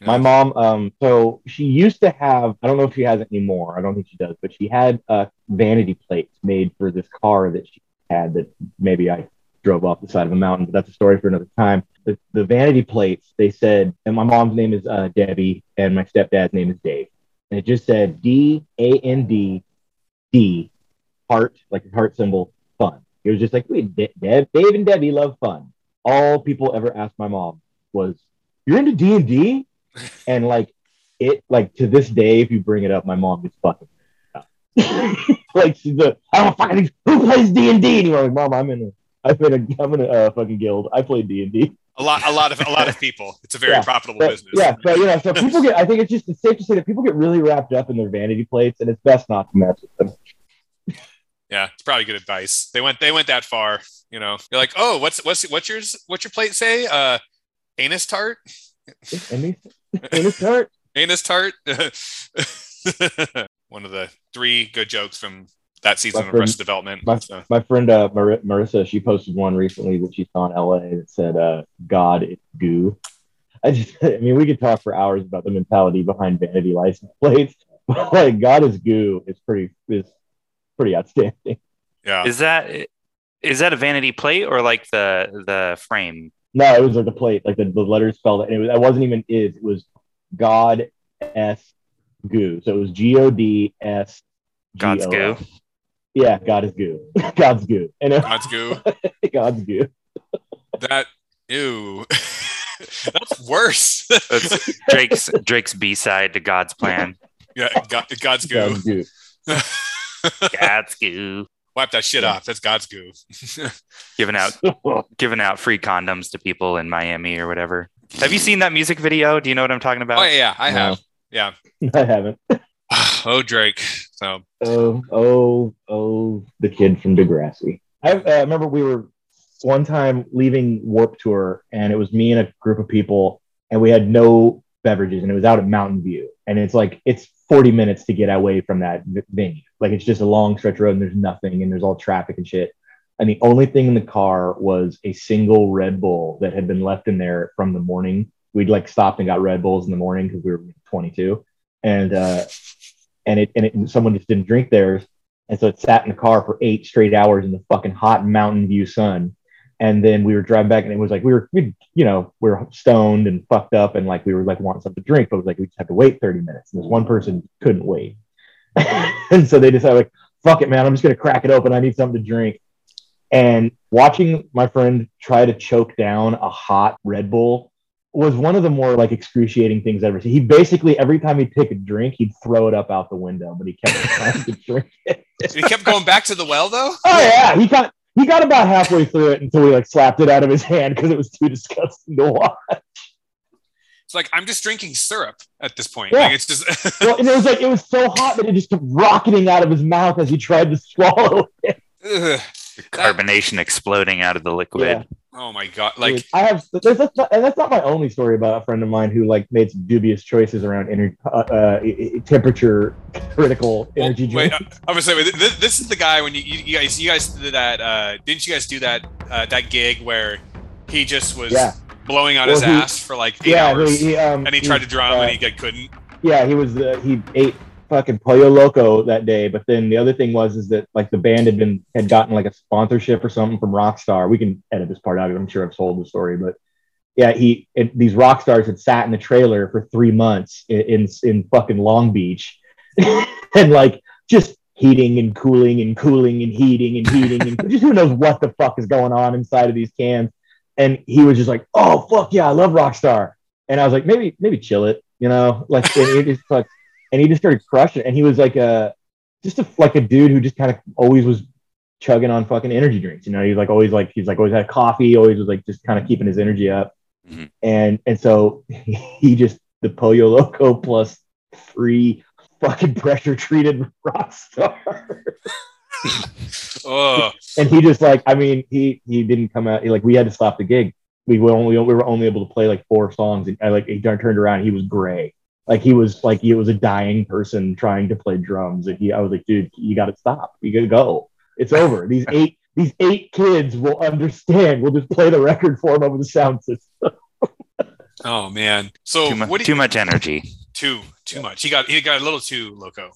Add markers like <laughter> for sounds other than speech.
My mom, um, so she used to have, I don't know if she has it anymore. I don't think she does, but she had uh, vanity plates made for this car that she had that maybe I drove off the side of a mountain, but that's a story for another time. The, the vanity plates, they said, and my mom's name is uh, Debbie, and my stepdad's name is Dave. And it just said D A N D D, heart, like a heart symbol, fun. It was just like, wait, De- Dave, Dave and Debbie love fun. All people ever asked my mom was, "You're into D and D and like it, like to this day, if you bring it up, my mom gets fucking <laughs> like she's a, I don't fucking who plays D and D anymore. Like, mom, I'm in a, I'm in a, I'm in a uh, fucking guild. I play D and D. A lot, a lot of, a lot of people. It's a very Yeah, profitable But, business. yeah, but you know, so people get. I think it's just it's safe to say that people get really wrapped up in their vanity plates, and it's best not to mess with them. Yeah, it's probably good advice. They went, they went that far. You know, you're like, oh, what's, what's, what's yours? What's your plate say? Uh, anus tart, And these, and it's hurt. anus tart. <laughs> One of the three good jokes from that season My of friend- Arrested Development. my- So, My friend uh, Mar- Marissa, she posted one recently that she saw in LA that said, uh, "God, is goo." I just, <laughs> I mean, we could talk for hours about the mentality behind vanity license plates, <laughs> but like, "God is goo" is pretty is pretty outstanding. yeah, Is that is that a vanity plate or like the the frame? No, it was like the plate, like the, the letters spelled, and it was. It wasn't even is. It was God S goo. So it was G O D S. God's goo. Yeah, God is goo. <laughs> God's goo. And it, God's goo. <laughs> God's goo. That ew. <laughs> That's worse. That's Drake's Drake's B side to God's plan. yeah, God, God's goo. God's goo. God's goo. Wipe that shit Yeah. off. That's God's goo. <laughs> Giving out <laughs> giving out free condoms to people in Miami or whatever. Have you seen that music video? Do you know what I'm talking about? oh yeah, yeah, I No. have. Yeah. <laughs> I haven't. <sighs> oh Drake. So Oh, oh, oh, the kid from Degrassi. I uh, remember we were one time leaving Warped Tour, and it was me and a group of people, and we had no beverages, and it was out at Mountain View, and it's like it's 40 minutes to get away from that venue. Like it's just a long stretch road, and there's nothing, and there's all traffic and shit. And the only thing in the car was a single Red Bull that had been left in there from the morning. We'd like stopped and got Red Bulls in the morning because we were 22, and uh, and it and it, someone just didn't drink theirs, and so it sat in the car for eight straight hours in the fucking hot Mountain View sun. And then we were driving back, and it was like we were, we, you know, we were stoned and fucked up, and like we were like wanting something to drink, but it was like we just had to wait 30 minutes. And this one person couldn't wait, <laughs> and so they decided like, fuck it, man, I'm just gonna crack it open. I need something to drink. And watching my friend try to choke down a hot Red Bull was one of the more like excruciating things I've ever seen. He basically every time he'd take a drink, he'd throw it up out the window, but he kept <laughs> trying to drink it. he kept going back to the well though. Oh yeah, he got he got about halfway through it until he like slapped it out of his hand because it was too disgusting to watch. It's like I'm just drinking syrup at this point. Yeah. Like it's just <laughs> Well, and it was like it was so hot that it just kept rocketing out of his mouth as he tried to swallow it. Ugh. Carbonation exploding out of the liquid. Yeah. oh my god. Like Dude, I have there's that's not, and that's not my only story about a friend of mine who like made some dubious choices around energy uh, uh, i- i- temperature critical well, energy wait, drinks. I'm gonna say this, this is the guy when you, you, you guys you guys did that uh didn't you guys do that uh that gig where he just was Yeah. Blowing out Well, his he- ass for like eight yeah, hours he, he, um, and he tried to drum uh, and he couldn't. yeah, he was uh, he ate fucking pollo loco that day. But then the other thing was is that like the band had been had gotten like a sponsorship or something from Rockstar. We can edit this part out. I'm sure I've told the story, but yeah, he it, these rock stars had sat in the trailer for three months in in, in fucking Long Beach, <laughs> and like just heating and cooling and cooling and heating and heating and just who knows what the fuck is going on inside of these cans. And he was just like, "Oh fuck yeah, I love Rockstar." And I was like, "Maybe maybe chill it, you know?" <laughs> Like and he just like, and he just started crushing. it. And he was like a just a like a dude who just kind of always was chugging on fucking energy drinks. You know, he's like always like he's like always had coffee, always was like just kind of keeping his energy up. Mhm. And and so <laughs> he just the Pollo Loco plus free fucking pressure treated <laughs> Rockstar. Oh, and he just like I mean he he didn't come out he, like we had to stop the gig. We were only we were only able to play like four songs and I like he turned around he was gray. Like he was like he was a dying person trying to play drums and he I was like dude you got to stop. You got to go. It's over. These <laughs> eight these eight kids will understand. We'll just play the record for them over the sound system. <laughs> Oh man. So Too, mu- what do you, too much energy. too too much. He got he got a little too loco.